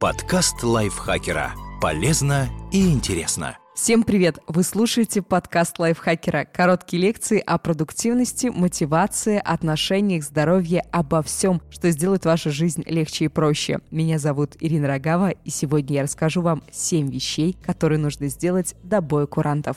Подкаст лайфхакера. Полезно и интересно. Всем привет! Вы слушаете подкаст лайфхакера. Короткие лекции о продуктивности, мотивации, отношениях, здоровье, обо всем, что сделает вашу жизнь легче и проще. Меня зовут Ирина Рогава, и сегодня я расскажу вам 7 вещей, которые нужно сделать до боя курантов.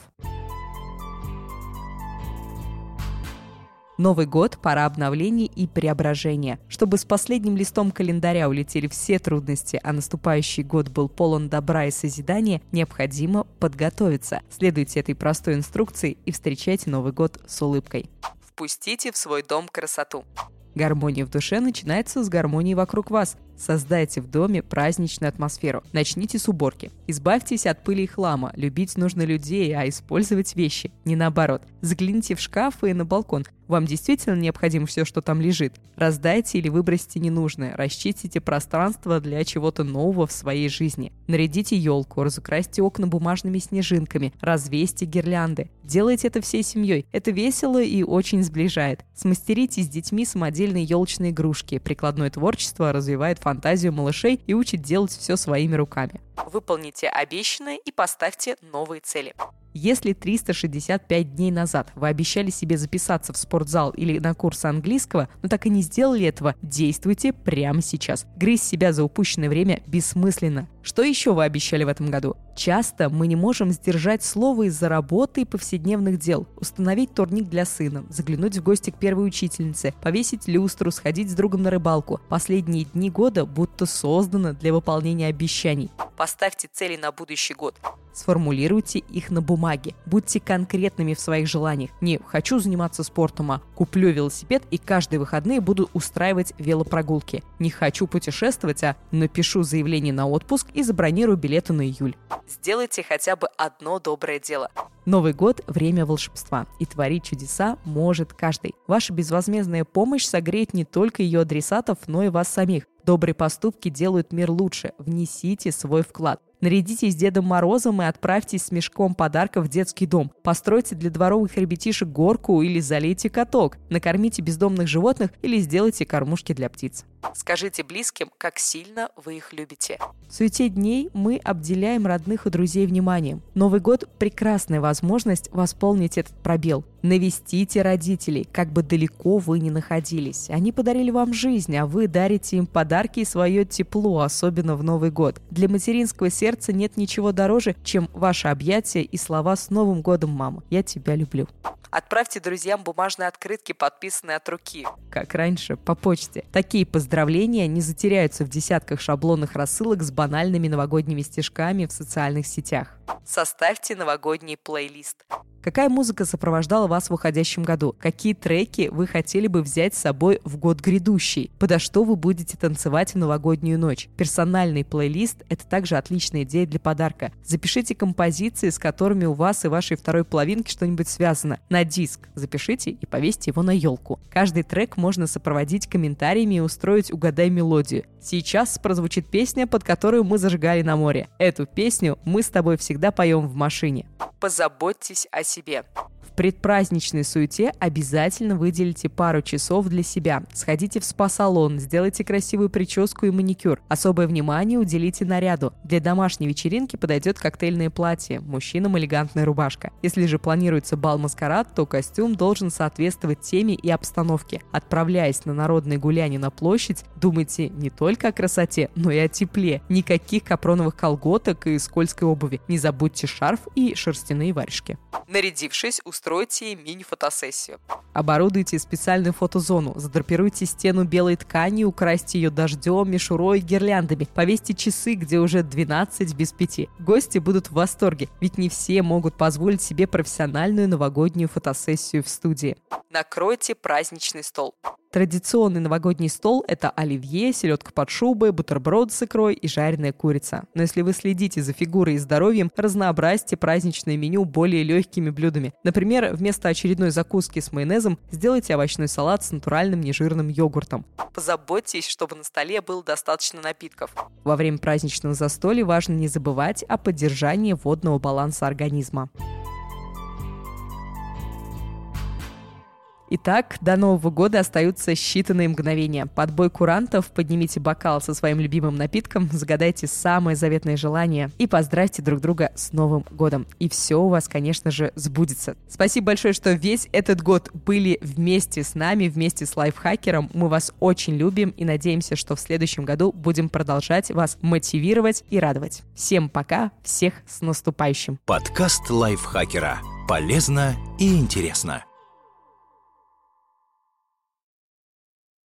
Новый год – пора обновлений и преображения. Чтобы с последним листом календаря улетели все трудности, а наступающий год был полон добра и созидания, необходимо подготовиться. Следуйте этой простой инструкции и встречайте Новый год с улыбкой. Впустите в свой дом красоту. Гармония в душе начинается с гармонии вокруг вас. Создайте в доме праздничную атмосферу. Начните с уборки. Избавьтесь от пыли и хлама. Любить нужно людей, а использовать вещи. Не наоборот. Загляните в шкаф и на балкон. Вам действительно необходимо все, что там лежит. Раздайте или выбросьте ненужное. Расчистите пространство для чего-то нового в своей жизни. Нарядите елку, разукрасьте окна бумажными снежинками, развесьте гирлянды. Делайте это всей семьей. Это весело и очень сближает. Смастерите с детьми самодельные елочные игрушки. Прикладное творчество развивает фантазию малышей и учит делать все своими руками. Выполните обещанное и поставьте новые цели. Если 365 дней назад вы обещали себе записаться в спортзал или на курсы английского, но так и не сделали этого, действуйте прямо сейчас. Грызть себя за упущенное время бессмысленно. Что еще вы обещали в этом году? Часто мы не можем сдержать слово из-за работы и повседневных дел. Установить турник для сына, заглянуть в гости к первой учительнице, повесить люстру, сходить с другом на рыбалку. Последние дни года будто созданы для выполнения обещаний. Поставьте цели на будущий год. Сформулируйте их на бумаге. Будьте конкретными в своих желаниях. Не «хочу заниматься спортом», а «куплю велосипед и каждые выходные буду устраивать велопрогулки». Не «хочу путешествовать», а «напишу заявление на отпуск и забронирую билеты на июль». Сделайте хотя бы одно доброе дело. Новый год – время волшебства, и творить чудеса может каждый. Ваша безвозмездная помощь согреет не только ее адресатов, но и вас самих. Добрые поступки делают мир лучше. Внесите свой вклад. Нарядитесь Дедом Морозом и отправьтесь с мешком подарков в детский дом. Постройте для дворовых ребятишек горку или залейте каток. Накормите бездомных животных или сделайте кормушки для птиц. Скажите близким, как сильно вы их любите. В суете дней мы обделяем родных и друзей вниманием. Новый год – прекрасная возможность восполнить этот пробел. Навестите родителей, как бы далеко вы ни находились. Они подарили вам жизнь, а вы дарите им подарки и свое тепло, особенно в Новый год. Для материнского сердца нет ничего дороже, чем ваше объятие и слова «С Новым годом, мама! Я тебя люблю». Отправьте друзьям бумажные открытки, подписанные от руки. Как раньше, по почте. Такие поздравления не затеряются в десятках шаблонных рассылок с банальными новогодними стишками в социальных сетях. Составьте новогодний плейлист. Какая музыка сопровождала вас в уходящем году? Какие треки вы хотели бы взять с собой в год грядущий? Подо что вы будете танцевать в новогоднюю ночь? Персональный плейлист – это также отличная идея для подарка. Запишите композиции, с которыми у вас и вашей второй половинки что-нибудь связано. На диск запишите и повесьте его на елку. Каждый трек можно сопроводить комментариями и устроить «Угадай мелодию». Сейчас прозвучит песня, под которую мы зажигали на море. Эту песню мы с тобой всегда поем в машине. Позаботьтесь о себе предпраздничной суете обязательно выделите пару часов для себя. Сходите в спа-салон, сделайте красивую прическу и маникюр. Особое внимание уделите наряду. Для домашней вечеринки подойдет коктейльное платье, мужчинам элегантная рубашка. Если же планируется бал-маскарад, то костюм должен соответствовать теме и обстановке. Отправляясь на народное гуляние на площадь, думайте не только о красоте, но и о тепле. Никаких капроновых колготок и скользкой обуви. Не забудьте шарф и шерстяные варежки. Нарядившись, устройте мини-фотосессию. Оборудуйте специальную фотозону, задрапируйте стену белой тканью, украсьте ее дождем, мишурой, гирляндами. Повесьте часы, где уже 12 без 5. Гости будут в восторге, ведь не все могут позволить себе профессиональную новогоднюю фотосессию в студии. Накройте праздничный стол. Традиционный новогодний стол – это оливье, селедка под шубой, бутерброд с икрой и жареная курица. Но если вы следите за фигурой и здоровьем, разнообразьте праздничное меню более легкими блюдами. Например, вместо очередной закуски с майонезом сделайте овощной салат с натуральным нежирным йогуртом. Позаботьтесь, чтобы на столе было достаточно напитков. Во время праздничного застолья важно не забывать о поддержании водного баланса организма. Итак, до Нового года остаются считанные мгновения. Под бой курантов поднимите бокал со своим любимым напитком, загадайте самое заветное желание и поздравьте друг друга с Новым годом. И все у вас, конечно же, сбудется. Спасибо большое, что весь этот год были вместе с нами, вместе с лайфхакером. Мы вас очень любим и надеемся, что в следующем году будем продолжать вас мотивировать и радовать. Всем пока, всех с наступающим. Подкаст лайфхакера. Полезно и интересно.